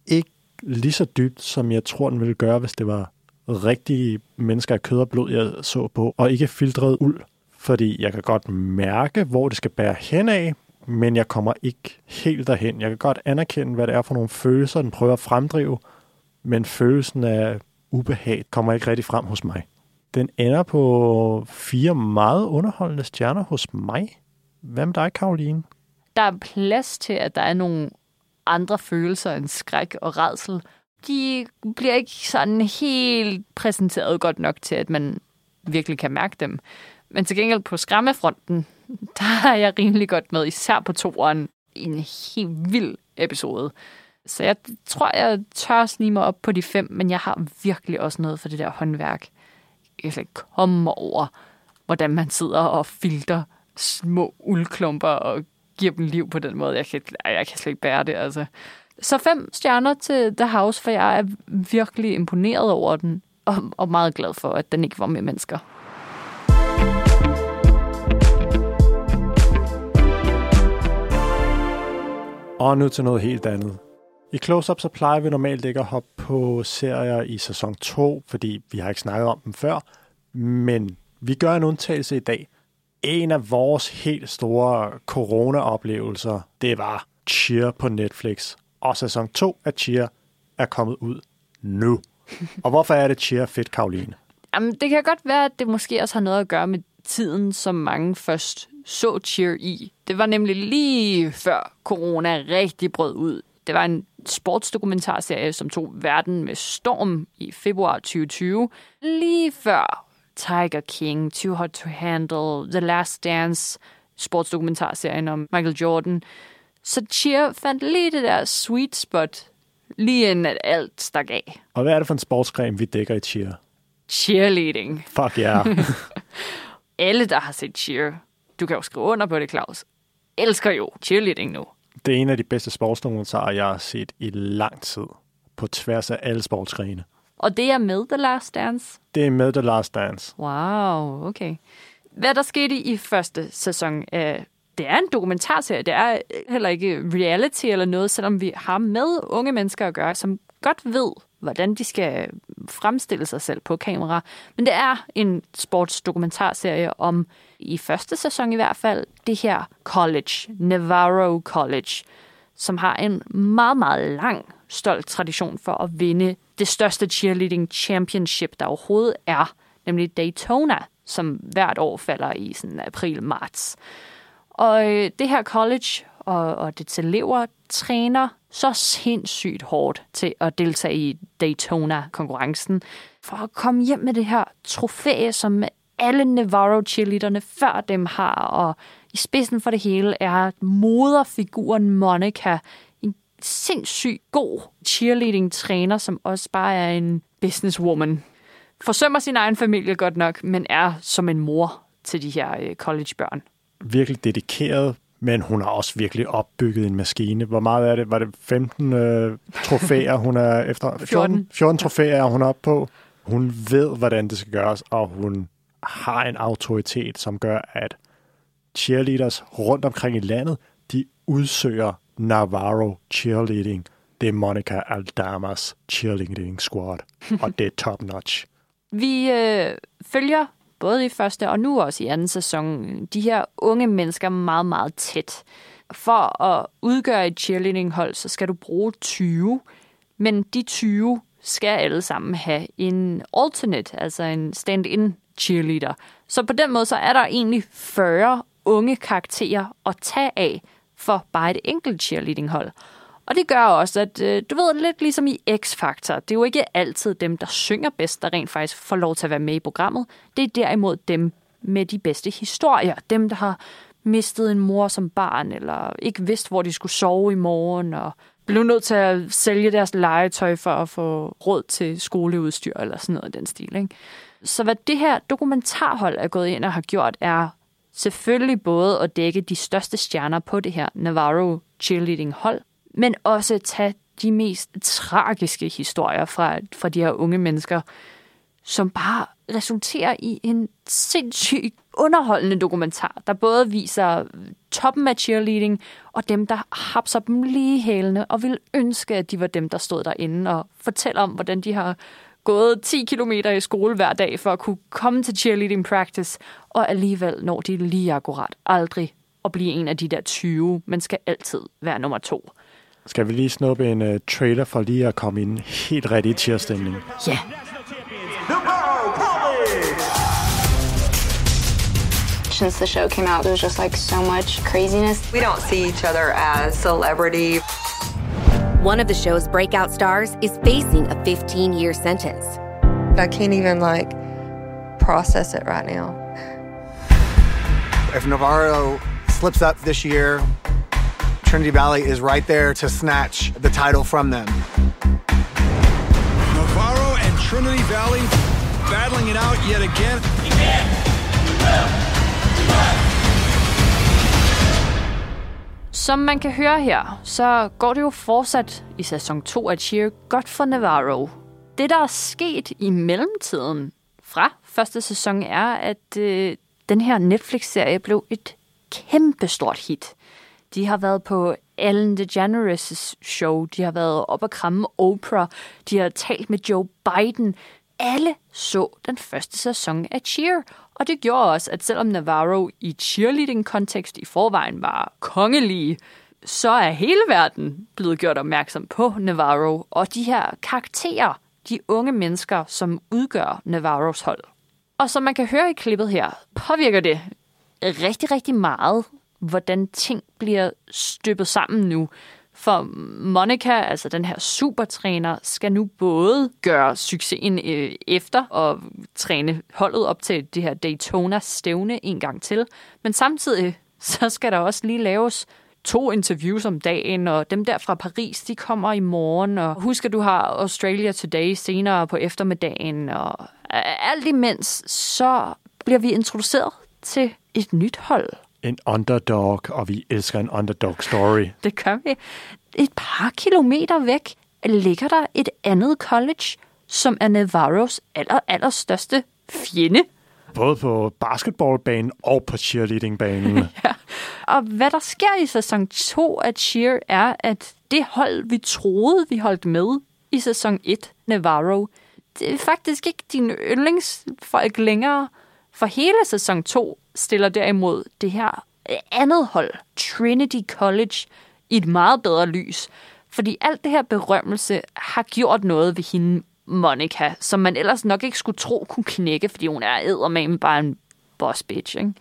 ikke lige så dybt, som jeg tror, den ville gøre, hvis det var rigtige mennesker af kød og blod, jeg så på, og ikke filtreret uld. Fordi jeg kan godt mærke, hvor det skal bære hen af, men jeg kommer ikke helt derhen. Jeg kan godt anerkende, hvad det er for nogle følelser, den prøver at fremdrive, men følelsen af ubehag kommer ikke rigtig frem hos mig. Den ender på fire meget underholdende stjerner hos mig. Hvad med dig, Karoline?
Der er plads til, at der er nogle andre følelser end skræk og redsel. De bliver ikke sådan helt præsenteret godt nok til, at man virkelig kan mærke dem. Men til gengæld på skræmmefronten, der er jeg rimelig godt med, især på toeren, i en helt vild episode. Så jeg tror, jeg tør snige mig op på de fem, men jeg har virkelig også noget for det der håndværk. Jeg kan komme over, hvordan man sidder og filter små uldklumper og giver dem liv på den måde. Jeg kan, jeg kan slet ikke bære det, altså. Så fem stjerner til The House, for jeg er virkelig imponeret over den, og, og meget glad for, at den ikke var med mennesker.
Og nu til noget helt andet. I Close-Up så plejer vi normalt ikke at hoppe på serier i sæson 2, fordi vi har ikke snakket om dem før. Men vi gør en undtagelse i dag. En af vores helt store corona-oplevelser, det var Cheer på Netflix. Og sæson 2 af Cheer er kommet ud nu. Og hvorfor er det Cheer fedt, Karoline?
Jamen, det kan godt være, at det måske også har noget at gøre med tiden, som mange først så Cheer i. Det var nemlig lige før corona rigtig brød ud. Det var en sportsdokumentarserie, som tog verden med storm i februar 2020. Lige før Tiger King, Too Hot to Handle, The Last Dance sportsdokumentarserien om Michael Jordan. Så Cheer fandt lige det der sweet spot, lige inden at alt stak af.
Og hvad er det for en sportsgren, vi dækker i cheer?
Cheerleading.
Fuck ja. Yeah.
Alle, der har set cheer, du kan jo skrive under på det, Claus, elsker jo cheerleading nu.
Det er en af de bedste sportsdokumentarer, jeg har set i lang tid. På tværs af alle sportsgrene.
Og det er med The Last Dance?
Det er med The Last Dance.
Wow, okay. Hvad der skete i første sæson af det er en dokumentarserie. Det er heller ikke reality eller noget, selvom vi har med unge mennesker at gøre, som godt ved, hvordan de skal fremstille sig selv på kamera. Men det er en sportsdokumentarserie om, i første sæson i hvert fald, det her college, Navarro College, som har en meget, meget lang, stolt tradition for at vinde det største cheerleading championship, der overhovedet er, nemlig Daytona, som hvert år falder i sådan april-marts. Og øh, det her college og, og dets elever træner så sindssygt hårdt til at deltage i Daytona-konkurrencen, for at komme hjem med det her trofæ, som alle Navarro cheerleaderne før dem har, og i spidsen for det hele er moderfiguren Monica, en sindssygt god cheerleading-træner, som også bare er en businesswoman. Forsømmer sin egen familie godt nok, men er som en mor til de her øh, collegebørn.
Virkelig dedikeret, men hun har også virkelig opbygget en maskine. Hvor meget er det? Var det 15 øh, trofæer, hun er efter? 14, 14 trofæer er hun op på. Hun ved, hvordan det skal gøres, og hun har en autoritet, som gør, at cheerleaders rundt omkring i landet, de udsøger Navarro cheerleading. Det er Monica Aldamas cheerleading squad, og det er top notch.
Vi øh, følger både i første og nu også i anden sæson de her unge mennesker meget, meget tæt. For at udgøre et cheerleading-hold, så skal du bruge 20, men de 20 skal alle sammen have en alternate, altså en stand-in cheerleader. Så på den måde så er der egentlig 40 unge karakterer at tage af for bare et enkelt cheerleading-hold. Og det gør også, at øh, du ved, lidt ligesom i X-Factor, det er jo ikke altid dem, der synger bedst, der rent faktisk får lov til at være med i programmet. Det er derimod dem med de bedste historier. Dem, der har mistet en mor som barn, eller ikke vidst, hvor de skulle sove i morgen, og blev nødt til at sælge deres legetøj for at få råd til skoleudstyr, eller sådan noget af den stil. Ikke? Så hvad det her dokumentarhold er gået ind og har gjort, er selvfølgelig både at dække de største stjerner på det her Navarro cheerleading hold, men også tage de mest tragiske historier fra, fra de her unge mennesker, som bare resulterer i en sindssygt underholdende dokumentar, der både viser toppen af cheerleading, og dem, der hapser dem lige hælene, og vil ønske, at de var dem, der stod derinde og fortæller om, hvordan de har gået 10 km i skole hver dag for at kunne komme til cheerleading practice, og alligevel når de lige akkurat aldrig at blive en af de der 20, men skal altid være nummer to.
Skal vi lige snuppe en uh, trailer for lige at komme i en helt rigtig cheerstemning?
Ja.
Since the show came out, there was just like so much craziness.
We don't see each other as celebrity.
One of the show's breakout stars is facing a 15 year sentence.
I can't even like process it right now.
If Navarro slips up this year, Trinity Valley is right there to snatch the title from them.
Navarro and Trinity Valley battling it out yet again.
Som man kan høre her, så går det jo fortsat i sæson 2 af Cheer godt for Navarro. Det, der er sket i mellemtiden fra første sæson, er, at øh, den her Netflix-serie blev et kæmpestort hit. De har været på Ellen DeGeneres show, de har været op og kramme Oprah, de har talt med Joe Biden. Alle så den første sæson af Cheer, og det gjorde også, at selvom Navarro i cheerleading-kontekst i forvejen var kongelige, så er hele verden blevet gjort opmærksom på Navarro og de her karakterer, de unge mennesker, som udgør Navarros hold. Og som man kan høre i klippet her, påvirker det rigtig, rigtig meget, hvordan ting bliver støbet sammen nu. For Monica, altså den her supertræner, skal nu både gøre succesen øh, efter og træne holdet op til det her Daytona-stævne en gang til, men samtidig så skal der også lige laves to interviews om dagen, og dem der fra Paris, de kommer i morgen, og husk, at du har Australia Today senere på eftermiddagen, og alt imens, så bliver vi introduceret til et nyt hold.
En underdog, og vi elsker en underdog story.
Det gør vi. Et par kilometer væk ligger der et andet college, som er Navarros aller, allerstørste fjende.
Både på basketballbanen og på cheerleadingbanen.
ja. Og hvad der sker i sæson 2 af Cheer, er, at det hold, vi troede, vi holdt med i sæson 1, Navarro, det er faktisk ikke din yndlingsfolk længere. For hele sæson 2 stiller derimod det her øh, andet hold, Trinity College, i et meget bedre lys. Fordi alt det her berømmelse har gjort noget ved hende, Monica, som man ellers nok ikke skulle tro kunne knække, fordi hun er eddermame bare en boss bitch, ikke?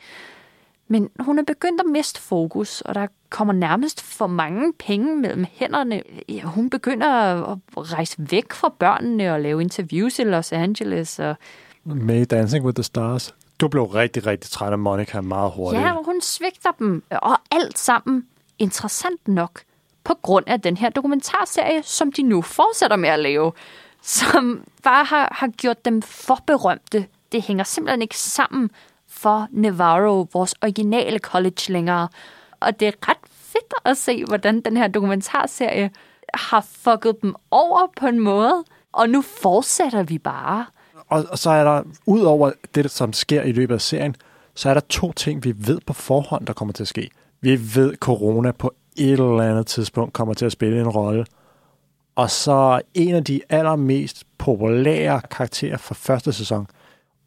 Men hun er begyndt at miste fokus, og der kommer nærmest for mange penge mellem hænderne. Ja, hun begynder at rejse væk fra børnene og lave interviews i Los Angeles. Og...
Med Dancing with the Stars. Du blev rigtig, rigtig træt af Monica meget hurtigt.
Ja, hun svigter dem, og alt sammen interessant nok på grund af den her dokumentarserie, som de nu fortsætter med at lave, som bare har, har gjort dem for berømte. Det hænger simpelthen ikke sammen for Navarro, vores originale college længere. Og det er ret fedt at se, hvordan den her dokumentarserie har fucket dem over på en måde, og nu fortsætter vi bare.
Og, og så er der, ud over det, som sker i løbet af serien, så er der to ting, vi ved på forhånd, der kommer til at ske. Vi ved, at corona på et eller andet tidspunkt kommer til at spille en rolle. Og så en af de allermest populære karakterer fra første sæson,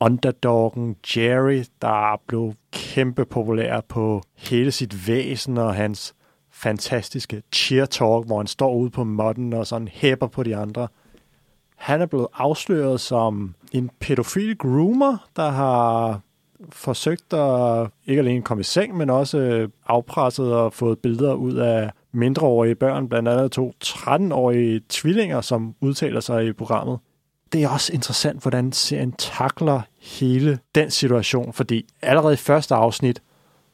underdoggen Jerry, der blev kæmpe populær på hele sit væsen og hans fantastiske cheer talk, hvor han står ude på modden og sådan hæpper på de andre. Han er blevet afsløret som en pædofil groomer, der har forsøgt at ikke alene komme i seng, men også afpresset og fået billeder ud af mindreårige børn, blandt andet to 13-årige tvillinger, som udtaler sig i programmet. Det er også interessant, hvordan serien takler hele den situation, fordi allerede i første afsnit,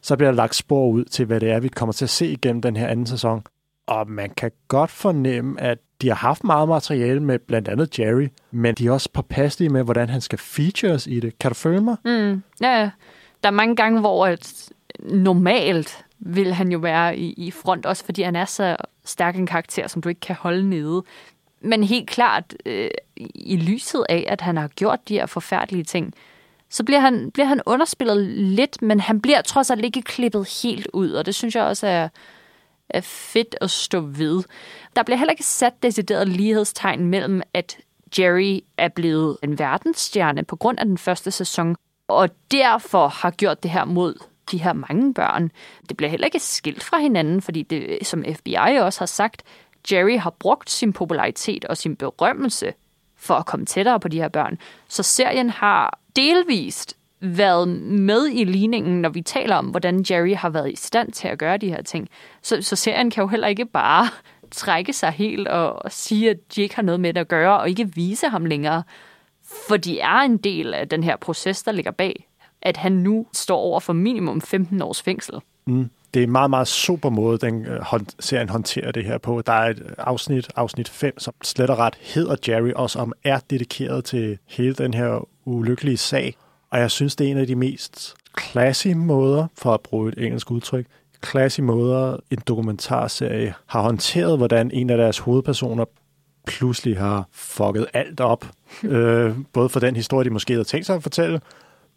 så bliver der lagt spor ud til, hvad det er, vi kommer til at se igennem den her anden sæson. Og man kan godt fornemme, at de har haft meget materiale med blandt andet Jerry, men de er også påpasselige med, hvordan han skal features i det. Kan du følge mig?
Mm, ja, der er mange gange, hvor at normalt vil han jo være i, i front, også fordi han er så stærk en karakter, som du ikke kan holde nede. Men helt klart, øh, i lyset af, at han har gjort de her forfærdelige ting, så bliver han, bliver han underspillet lidt, men han bliver trods alt ikke klippet helt ud, og det synes jeg også er, er fedt at stå ved. Der bliver heller ikke sat decideret lighedstegn mellem, at Jerry er blevet en verdensstjerne på grund af den første sæson, og derfor har gjort det her mod de her mange børn. Det bliver heller ikke skilt fra hinanden, fordi det, som FBI også har sagt, Jerry har brugt sin popularitet og sin berømmelse for at komme tættere på de her børn. Så serien har delvist været med i ligningen, når vi taler om, hvordan Jerry har været i stand til at gøre de her ting. Så, så serien kan jo heller ikke bare trække sig helt og, og sige, at de ikke har noget med det at gøre, og ikke vise ham længere. For de er en del af den her proces, der ligger bag, at han nu står over for minimum 15 års fængsel.
Mm. Det er en meget, meget super måde, den uh, serien håndterer det her på. Der er et afsnit, afsnit 5, som slet og ret hedder Jerry, og som er dedikeret til hele den her ulykkelige sag. Og jeg synes, det er en af de mest classy måder, for at bruge et engelsk udtryk, classy måder, en dokumentarserie har håndteret, hvordan en af deres hovedpersoner pludselig har fucket alt op. øh, både for den historie, de måske havde tænkt sig at fortælle,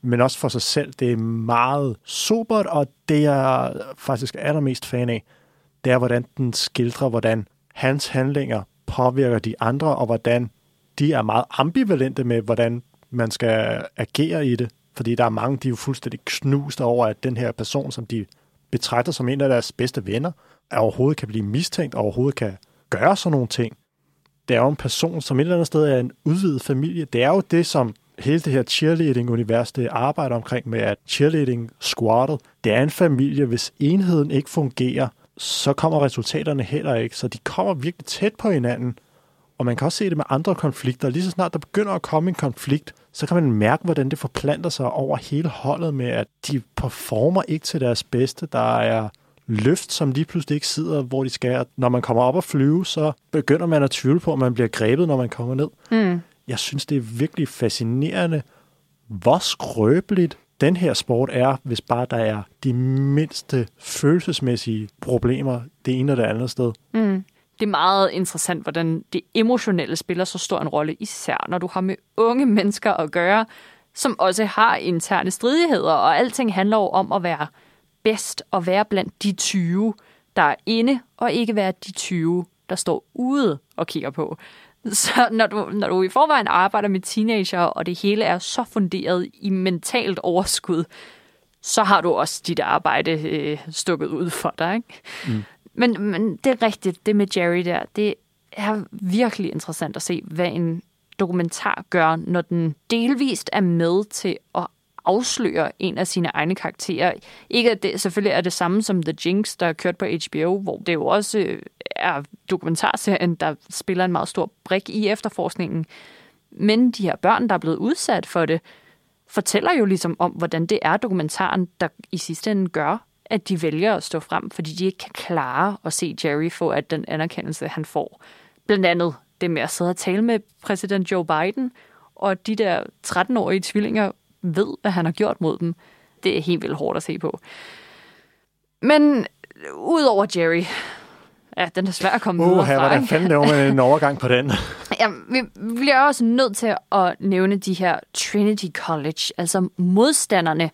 men også for sig selv. Det er meget sobert, og det jeg faktisk er allermest fan af, det er, hvordan den skildrer, hvordan hans handlinger påvirker de andre, og hvordan de er meget ambivalente med, hvordan man skal agere i det. Fordi der er mange, de er jo fuldstændig knust over, at den her person, som de betragter som en af deres bedste venner, overhovedet kan blive mistænkt, og overhovedet kan gøre sådan nogle ting. Det er jo en person, som et eller andet sted er en udvidet familie. Det er jo det, som hele det her cheerleading-univers, det arbejder omkring med, at cheerleading squadet, det er en familie. Hvis enheden ikke fungerer, så kommer resultaterne heller ikke. Så de kommer virkelig tæt på hinanden. Og man kan også se det med andre konflikter. Lige så snart der begynder at komme en konflikt, så kan man mærke, hvordan det forplanter sig over hele holdet med, at de performer ikke til deres bedste. Der er løft, som lige pludselig ikke sidder, hvor de skal. Når man kommer op og flyve, så begynder man at tvivle på, at man bliver grebet, når man kommer ned.
Mm.
Jeg synes, det er virkelig fascinerende, hvor skrøbeligt den her sport er, hvis bare der er de mindste følelsesmæssige problemer det ene og det andet sted.
Mm. Det er meget interessant, hvordan det emotionelle spiller så stor en rolle, især når du har med unge mennesker at gøre, som også har interne stridigheder, og alting handler jo om at være bedst og være blandt de 20, der er inde, og ikke være de 20, der står ude og kigger på. Så når du, når du i forvejen arbejder med teenager, og det hele er så funderet i mentalt overskud, så har du også dit arbejde øh, stukket ud for dig. Ikke? Mm. Men, men det er rigtigt, det med Jerry der, det er virkelig interessant at se, hvad en dokumentar gør, når den delvist er med til at afsløre en af sine egne karakterer. Ikke at det selvfølgelig er det samme som The Jinx, der er kørt på HBO, hvor det jo også øh, er dokumentarserien, der spiller en meget stor brik i efterforskningen. Men de her børn, der er blevet udsat for det, fortæller jo ligesom om, hvordan det er dokumentaren, der i sidste ende gør, at de vælger at stå frem, fordi de ikke kan klare at se Jerry få at den anerkendelse, han får. Blandt andet det med at sidde og tale med præsident Joe Biden, og de der 13-årige tvillinger ved, hvad han har gjort mod dem. Det er helt vildt hårdt at se på. Men udover Jerry, ja, den er svær at komme
uh,
videre
fra.
Hvordan
fanden laver man en overgang på den?
ja, vi bliver også nødt til at nævne de her Trinity College, altså modstanderne,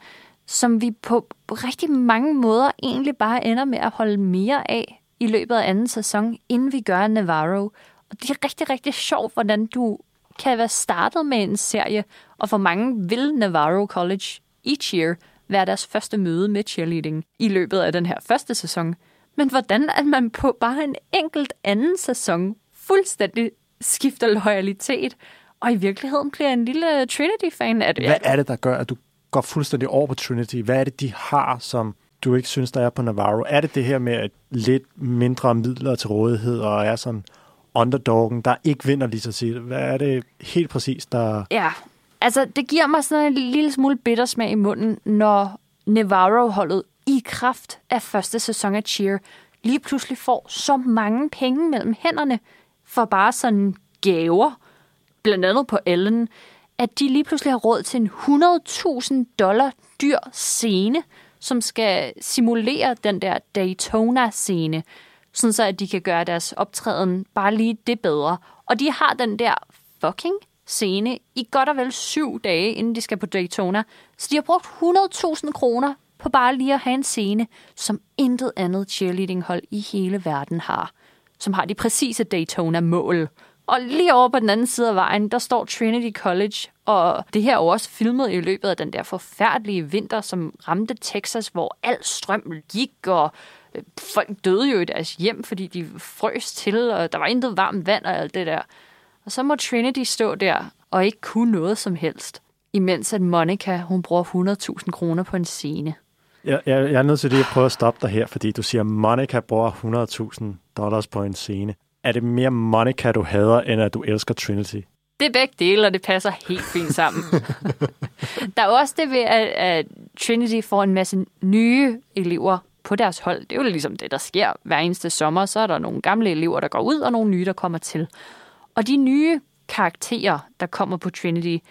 som vi på rigtig mange måder egentlig bare ender med at holde mere af i løbet af anden sæson, inden vi gør Navarro. Og det er rigtig, rigtig sjovt, hvordan du kan være startet med en serie, og for mange vil Navarro College each year være deres første møde med cheerleading i løbet af den her første sæson. Men hvordan at man på bare en enkelt anden sæson fuldstændig skifter loyalitet, og i virkeligheden bliver en lille Trinity-fan af det.
Hvad er det, der gør, at du går fuldstændig over på Trinity? Hvad er det, de har, som du ikke synes, der er på Navarro? Er det det her med at lidt mindre midler til rådighed, og er sådan underdoggen, der ikke vinder lige så sit? Hvad er det helt præcis, der...
Ja, altså det giver mig sådan en lille smule bittersmag i munden, når Navarro-holdet i kraft af første sæson af Cheer lige pludselig får så mange penge mellem hænderne for bare sådan gaver, blandt andet på Ellen, at de lige pludselig har råd til en 100.000 dollar dyr scene, som skal simulere den der Daytona-scene, sådan så at de kan gøre deres optræden bare lige det bedre. Og de har den der fucking scene i godt og vel syv dage, inden de skal på Daytona. Så de har brugt 100.000 kroner på bare lige at have en scene, som intet andet cheerleading-hold i hele verden har. Som har de præcise Daytona-mål. Og lige over på den anden side af vejen, der står Trinity College, og det her er jo også filmet i løbet af den der forfærdelige vinter, som ramte Texas, hvor al strøm gik, og øh, folk døde jo i deres hjem, fordi de frøs til, og der var intet varmt vand og alt det der. Og så må Trinity stå der og ikke kunne noget som helst, imens at Monica, hun bruger 100.000 kroner på en scene.
Jeg, jeg, jeg er nødt til lige at prøve at stoppe dig her, fordi du siger, at Monica bruger 100.000 dollars på en scene. Er det mere Monica, du hader, end at du elsker Trinity?
Det er begge dele, og det passer helt fint sammen. der er også det ved, at, at Trinity får en masse nye elever på deres hold. Det er jo ligesom det, der sker hver eneste sommer. Så er der nogle gamle elever, der går ud, og nogle nye, der kommer til. Og de nye karakterer, der kommer på Trinity,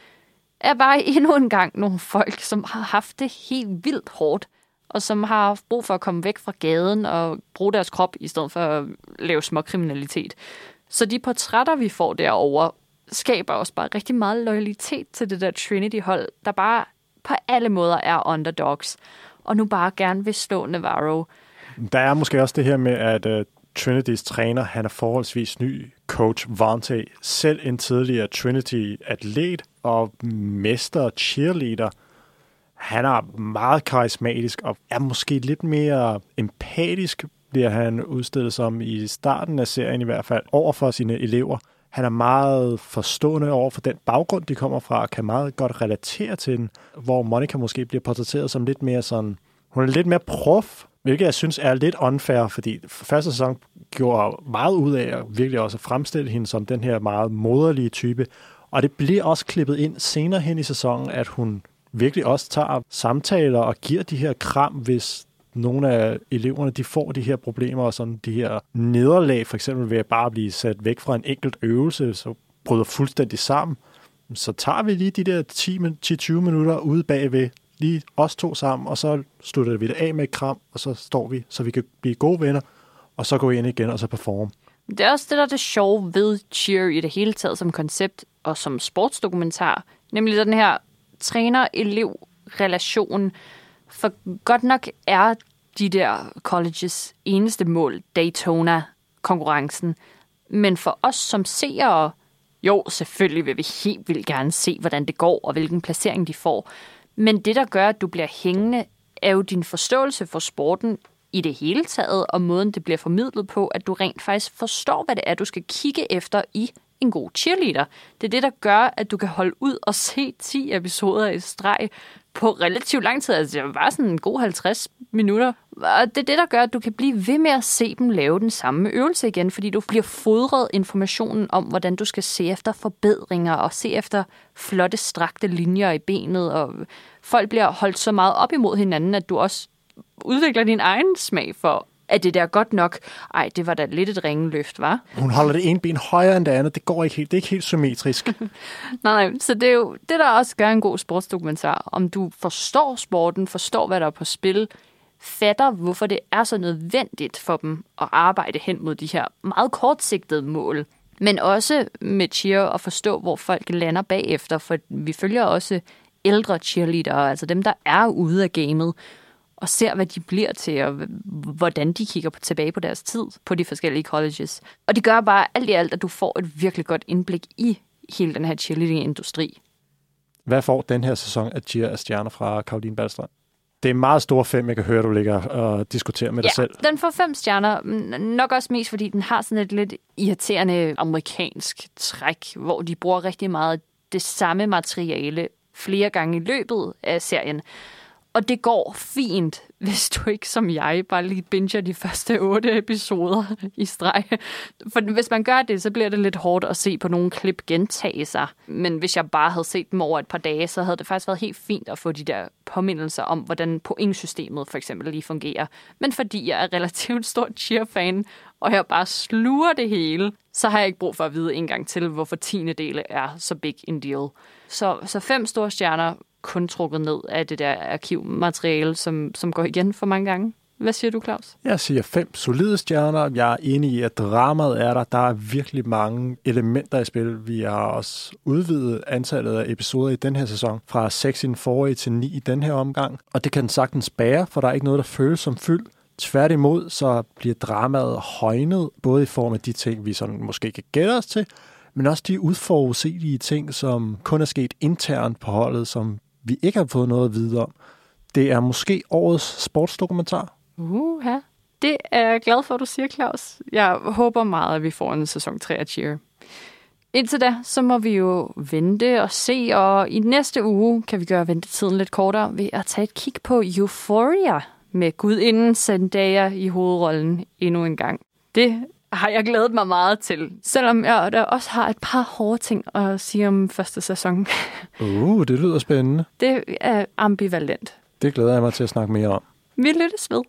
er bare endnu en gang nogle folk, som har haft det helt vildt hårdt, og som har brug for at komme væk fra gaden og bruge deres krop, i stedet for at lave små kriminalitet. Så de portrætter, vi får derover skaber også bare rigtig meget loyalitet til det der Trinity-hold, der bare på alle måder er underdogs, og nu bare gerne vil slå Navarro.
Der er måske også det her med, at uh, Trinitys træner, han er forholdsvis ny coach Vante, selv en tidligere Trinity-atlet og mester cheerleader. Han er meget karismatisk og er måske lidt mere empatisk, bliver han udstillet som i starten af serien i hvert fald, over for sine elever. Han er meget forstående over for den baggrund, de kommer fra, og kan meget godt relatere til den, hvor Monica måske bliver portrætteret som lidt mere sådan, hun er lidt mere prof, hvilket jeg synes er lidt unfair, fordi første sæson gjorde meget ud af at virkelig også fremstille hende som den her meget moderlige type. Og det bliver også klippet ind senere hen i sæsonen, at hun virkelig også tager samtaler og giver de her kram, hvis nogle af eleverne de får de her problemer og sådan de her nederlag, for eksempel ved at bare blive sat væk fra en enkelt øvelse, så bryder fuldstændig sammen. Så tager vi lige de der 10-20 minutter ude bagved, lige os to sammen, og så slutter vi det af med et kram, og så står vi, så vi kan blive gode venner, og så går vi ind igen og så performe.
Det er også det, der er det sjove ved cheer i det hele taget som koncept og som sportsdokumentar. Nemlig den her træner-elev-relation. For godt nok er de der colleges eneste mål Daytona-konkurrencen. Men for os som seere, jo, selvfølgelig vil vi helt vildt gerne se, hvordan det går, og hvilken placering de får. Men det, der gør, at du bliver hængende, er jo din forståelse for sporten i det hele taget, og måden, det bliver formidlet på, at du rent faktisk forstår, hvad det er, du skal kigge efter i en god cheerleader. Det er det, der gør, at du kan holde ud og se 10 episoder i streg på relativt lang tid. Altså, det var sådan en god 50 minutter. Og det er det, der gør, at du kan blive ved med at se dem lave den samme øvelse igen, fordi du bliver fodret informationen om, hvordan du skal se efter forbedringer og se efter flotte, strakte linjer i benet. Og folk bliver holdt så meget op imod hinanden, at du også udvikler din egen smag for, at det der godt nok? Ej, det var da lidt et ringeløft, var.
Hun holder det ene ben højere end det andet. Det går ikke helt. Det er ikke helt symmetrisk.
nej, nej. Så det er jo det, der også gør en god sportsdokumentar. Om du forstår sporten, forstår, hvad der er på spil, fatter, hvorfor det er så nødvendigt for dem at arbejde hen mod de her meget kortsigtede mål. Men også med cheer at forstå, hvor folk lander bagefter, for vi følger også ældre cheerleadere, altså dem, der er ude af gamet, og ser, hvad de bliver til, og hvordan de kigger på, tilbage på deres tid på de forskellige colleges. Og det gør bare alt i alt, at du får et virkelig godt indblik i hele den her cheerleading-industri.
Hvad får den her sæson af Cheer af stjerner fra Karoline Ballstrand? Det er meget store fem, jeg kan høre, du ligger og diskuterer med
ja,
dig selv.
den får fem stjerner. Nok også mest, fordi den har sådan et lidt irriterende amerikansk træk, hvor de bruger rigtig meget det samme materiale flere gange i løbet af serien. Og det går fint, hvis du ikke som jeg bare lige binger de første otte episoder i streg. For hvis man gør det, så bliver det lidt hårdt at se på nogle klip gentage sig. Men hvis jeg bare havde set dem over et par dage, så havde det faktisk været helt fint at få de der påmindelser om, hvordan pointsystemet for eksempel lige fungerer. Men fordi jeg er relativt stor cheer-fan, og jeg bare sluger det hele, så har jeg ikke brug for at vide en gang til, hvorfor tiende dele er så big en deal. Så, så fem store stjerner kun trukket ned af det der arkivmateriale, som, som går igen for mange gange. Hvad siger du, Claus?
Jeg siger fem solide stjerner. Jeg er enig i, at dramaet er der. Der er virkelig mange elementer i spil. Vi har også udvidet antallet af episoder i den her sæson fra 6 i den forrige til 9 i den her omgang. Og det kan den sagtens bære, for der er ikke noget, der føles som fyld. Tværtimod så bliver dramaet højnet, både i form af de ting, vi sådan måske kan gætte os til, men også de udforudsigelige ting, som kun er sket internt på holdet, som vi ikke har fået noget at vide om. Det er måske årets sportsdokumentar.
Uha. Det er jeg glad for, at du siger, Claus. Jeg håber meget, at vi får en sæson 3 af Cheer. Indtil da, så må vi jo vente og se, og i næste uge kan vi gøre ventetiden lidt kortere ved at tage et kig på Euphoria med gudinden Zendaya i hovedrollen endnu en gang. Det har jeg glædet mig meget til, selvom jeg der også har et par hårde ting at sige om første sæson.
Uh, det lyder spændende.
Det er ambivalent.
Det glæder jeg mig til at snakke mere om.
Vi lyttes ved.